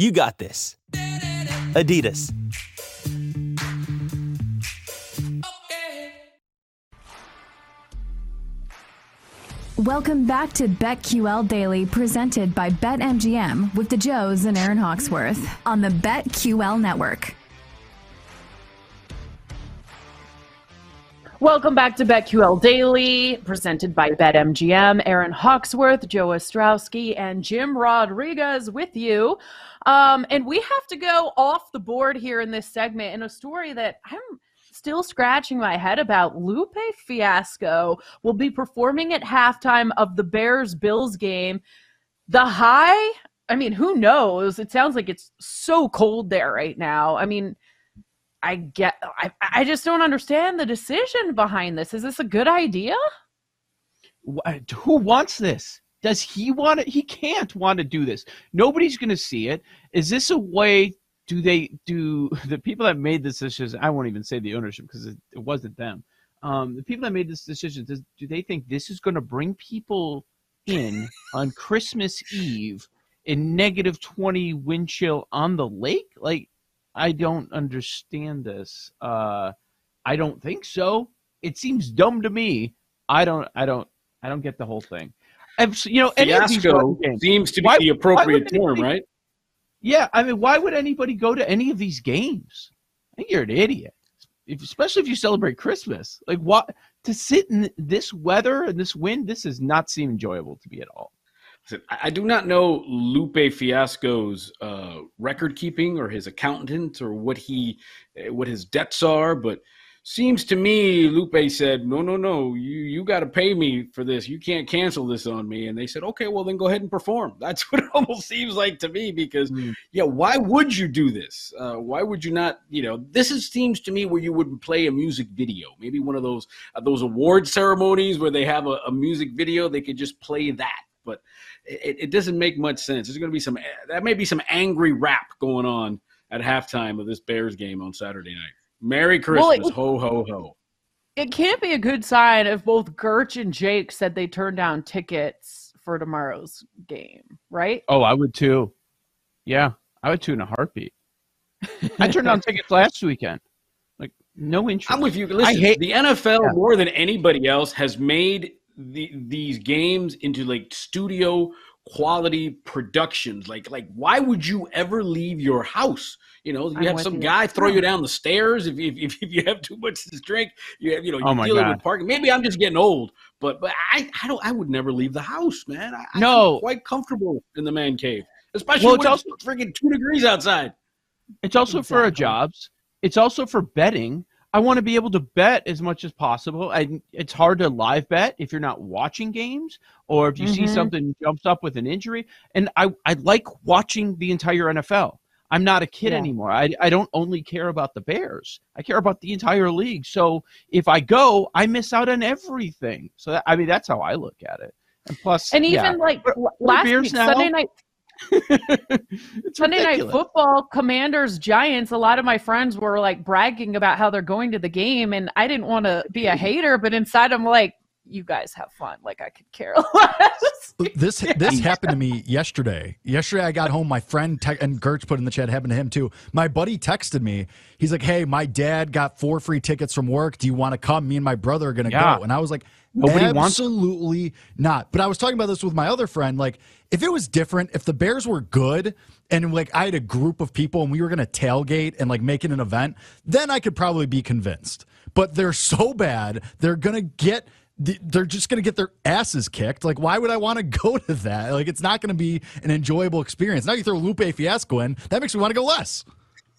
You got this. Adidas. Welcome back to BetQL Daily, presented by BetMGM with the Joes and Aaron Hawksworth on the BetQL Network. Welcome back to BetQL Daily, presented by BetMGM. Aaron Hawksworth, Joe Ostrowski, and Jim Rodriguez with you. Um, and we have to go off the board here in this segment in a story that I'm still scratching my head about. Lupe Fiasco will be performing at halftime of the Bears Bills game. The high, I mean, who knows? It sounds like it's so cold there right now. I mean, I get I I just don't understand the decision behind this. Is this a good idea? Who wants this? Does he want it? He can't want to do this. Nobody's going to see it. Is this a way? Do they do the people that made this decision? I won't even say the ownership because it, it, wasn't them. Um, the people that made this decision, does, do they think this is going to bring people in on Christmas Eve in negative 20 wind chill on the lake? Like, I don't understand this. Uh, I don't think so. It seems dumb to me. I don't. I don't. I don't get the whole thing. you know, fiasco seems to be why, the appropriate term, anybody, right? Yeah, I mean, why would anybody go to any of these games? I think you're an idiot, if, especially if you celebrate Christmas. Like, what to sit in this weather and this wind? This does not seem enjoyable to me at all. I do not know Lupe Fiasco's uh, record keeping or his accountant or what he eh, what his debts are, but seems to me Lupe said, "No, no, no, you you got to pay me for this. You can't cancel this on me." And they said, "Okay, well then go ahead and perform." That's what it almost seems like to me because mm. yeah, why would you do this? Uh, why would you not? You know, this is, seems to me where you would play a music video, maybe one of those uh, those award ceremonies where they have a, a music video. They could just play that, but it, it doesn't make much sense. There's going to be some that may be some angry rap going on at halftime of this Bears game on Saturday night. Merry Christmas, well, it, ho ho ho. It can't be a good sign if both Gerch and Jake said they turned down tickets for tomorrow's game, right? Oh, I would too. Yeah, I would too in a heartbeat. I turned down tickets last weekend. Like no interest. I'm with you. Listen, I hate the NFL yeah. more than anybody else has made the, these games into like studio quality productions. Like, like why would you ever leave your house? You know, you I'm have some you. guy throw you down the stairs if, if, if, if, you have too much to drink. You have, you know, oh you're oh dealing God. with parking. Maybe I'm just getting old, but but I, I don't I would never leave the house, man. I, no, I'm quite comfortable in the man cave, especially well, it's when also, it's freaking two degrees outside. It's also exactly. for our jobs. It's also for betting. I want to be able to bet as much as possible. And it's hard to live bet if you're not watching games or if you mm-hmm. see something jumps up with an injury. And I, I like watching the entire NFL. I'm not a kid yeah. anymore. I, I don't only care about the Bears. I care about the entire league. So if I go, I miss out on everything. So that, I mean, that's how I look at it. And plus, and even yeah. like last week, now, Sunday night Sunday night football, Commanders, Giants. A lot of my friends were like bragging about how they're going to the game, and I didn't want to be a hater, but inside I'm like, you guys have fun. Like I could care less. this this happened to me yesterday. Yesterday I got home. My friend te- and Gertz put in the chat happened to him too. My buddy texted me. He's like, "Hey, my dad got four free tickets from work. Do you want to come? Me and my brother are gonna yeah. go." And I was like, Nobody Absolutely wants- not. But I was talking about this with my other friend. Like, if it was different, if the Bears were good and like I had a group of people and we were going to tailgate and like make it an event, then I could probably be convinced. But they're so bad, they're going to get they're just going to get their asses kicked. Like, why would I want to go to that? Like, it's not going to be an enjoyable experience. Now you throw Lupe Fiasco in, that makes me want to go less.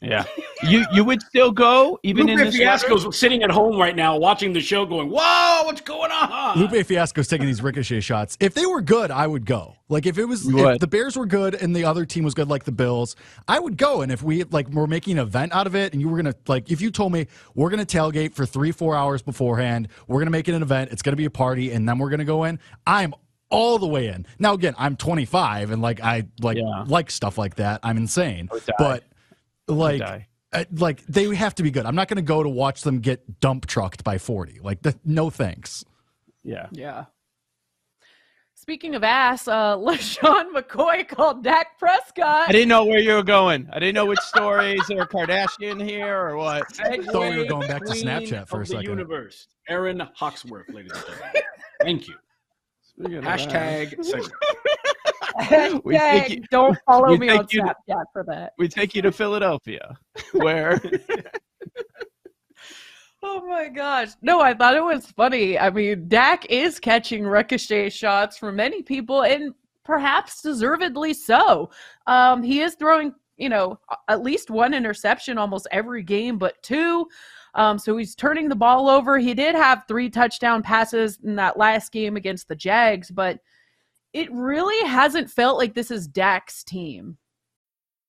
Yeah, you you would still go even in this Fiasco's weather? sitting at home right now watching the show, going, "Whoa, what's going on?" Lupe Fiasco's taking these ricochet shots. If they were good, I would go. Like if it was if the Bears were good and the other team was good, like the Bills, I would go. And if we like were making an event out of it, and you were gonna like, if you told me we're gonna tailgate for three four hours beforehand, we're gonna make it an event, it's gonna be a party, and then we're gonna go in, I'm all the way in. Now again, I'm 25 and like I like Yeah. like stuff like that. I'm insane, would die. but like. die. uh, like they have to be good. I'm not going to go to watch them get dump trucked by 40. Like, the, no thanks. Yeah. Yeah. Speaking of ass, uh, LeSean McCoy called Dak Prescott. I didn't know where you were going. I didn't know which stories Is there a Kardashian here or what? I thought we were going back to Snapchat for of a the second. universe, Aaron Hawksworth, ladies and gentlemen. Thank you. Speaking. Hashtag segment. We take you- don't follow me on take you to- Snapchat for that. We take you to Philadelphia, where Oh my gosh. No, I thought it was funny. I mean, Dak is catching ricochet shots from many people and perhaps deservedly so. Um, he is throwing, you know, at least one interception almost every game, but two. Um, so he's turning the ball over. He did have three touchdown passes in that last game against the Jags, but it really hasn't felt like this is Dak's team.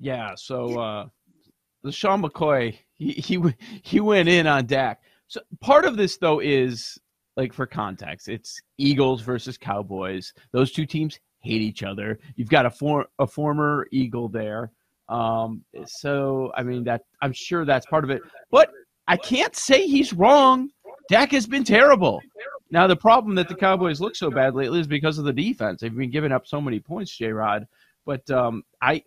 Yeah. So uh, Sean McCoy, he he he went in on Dak. So part of this though is like for context, it's Eagles versus Cowboys. Those two teams hate each other. You've got a for, a former Eagle there. Um, so I mean that I'm sure that's part of it. But I can't say he's wrong. Dak has been terrible. Now the problem that the Cowboys look so bad lately is because of the defense. They've been giving up so many points, J. Rod. But um, I,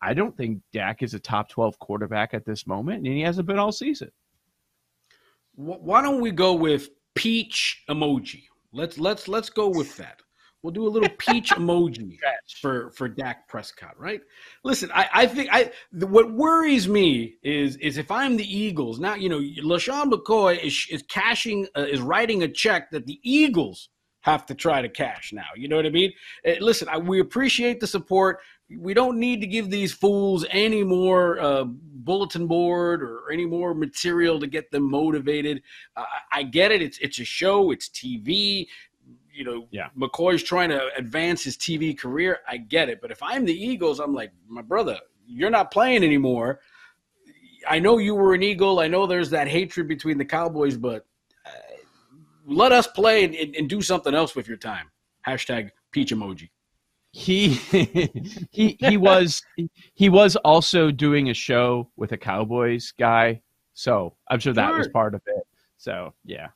I don't think Dak is a top twelve quarterback at this moment, and he hasn't been all season. Why don't we go with peach emoji? Let's let's let's go with that. We'll do a little peach emoji for for Dak Prescott, right? Listen, I, I think I the, what worries me is is if I'm the Eagles now, you know, LeSean McCoy is is cashing uh, is writing a check that the Eagles have to try to cash now. You know what I mean? Uh, listen, I, we appreciate the support. We don't need to give these fools any more uh, bulletin board or any more material to get them motivated. Uh, I get it. It's it's a show. It's TV. You know, Yeah. McCoy's trying to advance his TV career. I get it. But if I'm the Eagles, I'm like, my brother, you're not playing anymore. I know you were an Eagle. I know there's that hatred between the Cowboys, but uh, let us play and, and, and do something else with your time. Hashtag peach emoji. He he he was he was also doing a show with a Cowboys guy, so I'm sure that was part of it. So yeah,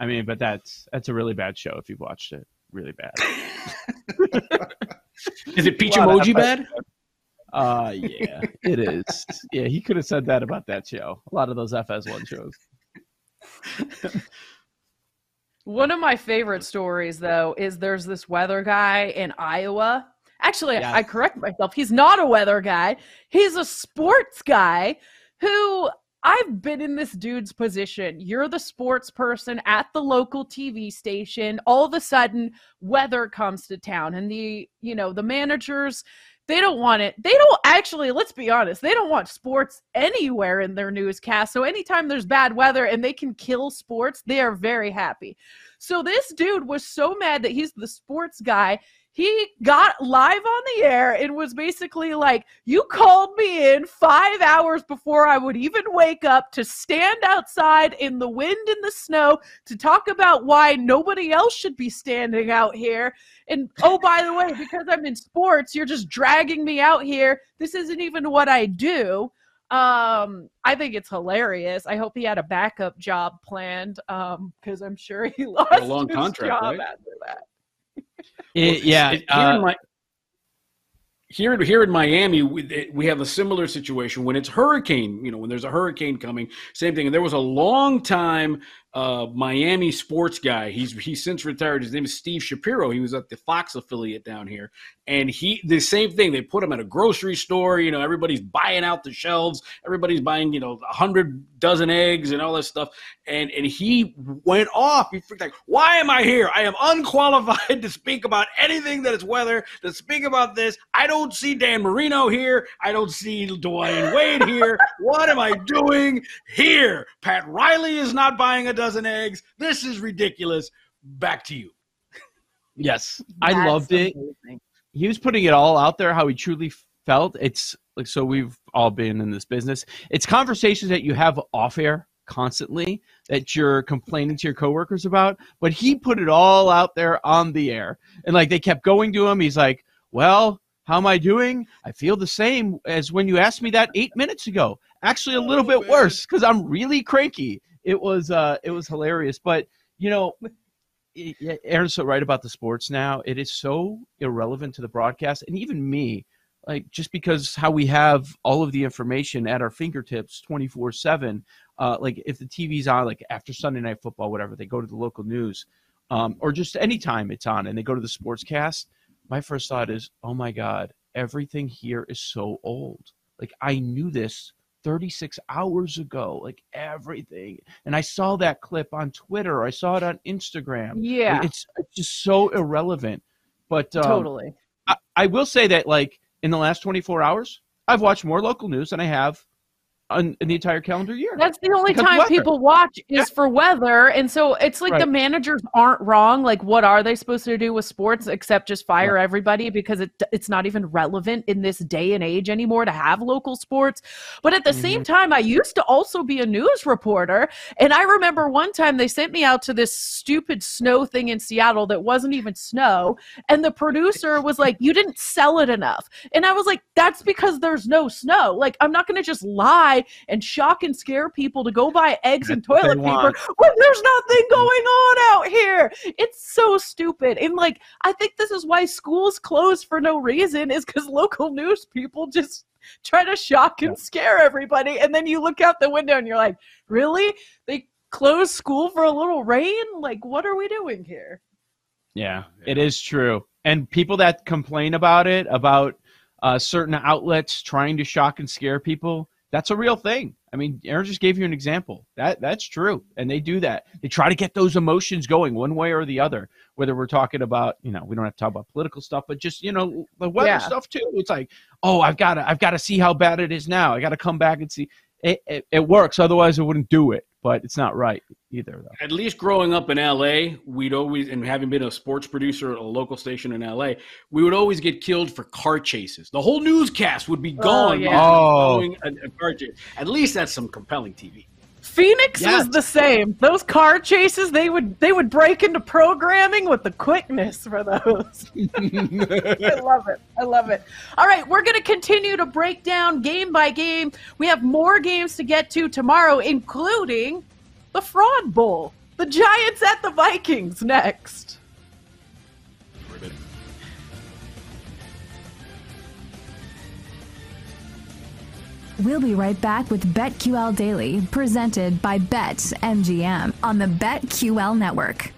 I mean, but that's that's a really bad show if you've watched it. Really bad. Is it peach A emoji bad? Uh yeah, it is. Yeah, he could have said that about that show. A lot of those FS1 shows. One of my favorite stories, though, is there's this weather guy in Iowa. Actually, Yes. I correct myself. He's not a weather guy. He's a sports guy who I've been in this dude's position. You're the sports person at the local TV station. All of a sudden, weather comes to town, and the you know the managers they don't want it. They don't actually, let's be honest, they don't want sports anywhere in their newscast. So anytime there's bad weather and they can kill sports, they are very happy. So this dude was so mad that he's the sports guy. He got live on the air and was basically like, You called me in five hours before I would even wake up to stand outside in the wind and the snow to talk about why nobody else should be standing out here. And oh, by the way, because I'm in sports, you're just dragging me out here. This isn't even what I do. Um, I think it's hilarious. I hope he had a backup job planned. Um, because I'm sure he lost long his contract, job right? after that. It- yeah, It- here, uh, in my, here, in- here in Miami, we, we have a similar situation when it's hurricane. You know, when there's a hurricane coming, same thing. And there was a long time uh, Miami sports guy. He's he's since retired. His name is Steve Shapiro. He was at the Fox affiliate down here, and he the same thing. They put him at a grocery store. You know, everybody's buying out the shelves. Everybody's buying you know a hundred dozen eggs and all this stuff. And and he went off. He freaked like, why am I here? I am unqualified to speak about anything that is weather. To speak about this, I don't see Dan Marino here. I don't see Dwyane Wade here. what am I doing here? Pat Riley is not buying a dozen eggs. This is ridiculous. Back to you. yes, I That's loved it. amazing. he was putting it all out there how he truly felt it's like so we've all been in this business it's conversations that you have off air constantly that you're complaining to your coworkers about but he put it all out there on the air and like they kept going to him he's like well how am i doing i feel the same as when you asked me that eight minutes ago actually a oh, little bit worse because i'm really cranky it was uh it was hilarious but you know Aaron's so right about the sports now. It is so irrelevant to the broadcast, and even me, like just because how we have all of the information at our fingertips, twenty four seven. Uh, like if the TV's on, like after Sunday night football, whatever, they go to the local news, um, or just anytime it's on, and they go to the sportscast. My first thought is, oh my god, everything here is so old. Like I knew this 36 hours ago, like everything. And I saw that clip on Twitter. I saw it on Instagram. Yeah, it's, it's just so irrelevant. But um, totally. I, I will say that, like, in the last 24 hours, I've watched more local news than I have on, in the entire calendar year. That's the only Because time people watch is Yeah. for weather. And so it's like the managers aren't wrong. Like, what are they supposed to do with sports except just fire everybody because it, it's not even relevant in this day and age anymore to have local sports. But at the same Mm-hmm. time, I used to also be a news reporter. And I remember one time they sent me out to this stupid snow thing in Seattle that wasn't even snow. And the producer was like, You didn't sell it enough. And I was like, That's because there's no snow. Like, I'm not going to just lie and shock and scare people to go buy eggs and That's what toilet paper want. when there's nothing going on out here. It's so stupid. And like, I think this is why schools close for no reason, is because local news people just try to shock and scare everybody. And then you look out the window and you're like, really? They close school for a little rain? Like, what are we doing here? Yeah, it is true. And people that complain about it, about uh, certain outlets trying to shock and scare people, that's a real thing. I mean, Aaron just gave you an example. That that's true, and they do that. They try to get those emotions going one way or the other. Whether we're talking about, you know, we don't have to talk about political stuff, but just you know, the weather Yeah. stuff too. It's like, oh, I've got to, I've got to see how bad it is now. I got to come back and see. It, it, it works. Otherwise, I wouldn't do it. But it's not right either, though. At least growing up in LA, we'd always, and having been a sports producer at a local station in LA, we would always get killed for car chases. The whole newscast would be oh, gone. yeah. Oh. we following a, a car chase. At least that's some compelling TV. Phoenix Yes. was the same. Those car chases, they would they would break into programming with the quickness for those. I love it. I love it. All right, we're going to continue to break down game by game. We have more games to get to tomorrow, including the Fraud Bowl. The Giants at the Vikings next. We'll be right back with BetQL Daily, presented by Bet MGM on the BetQL network.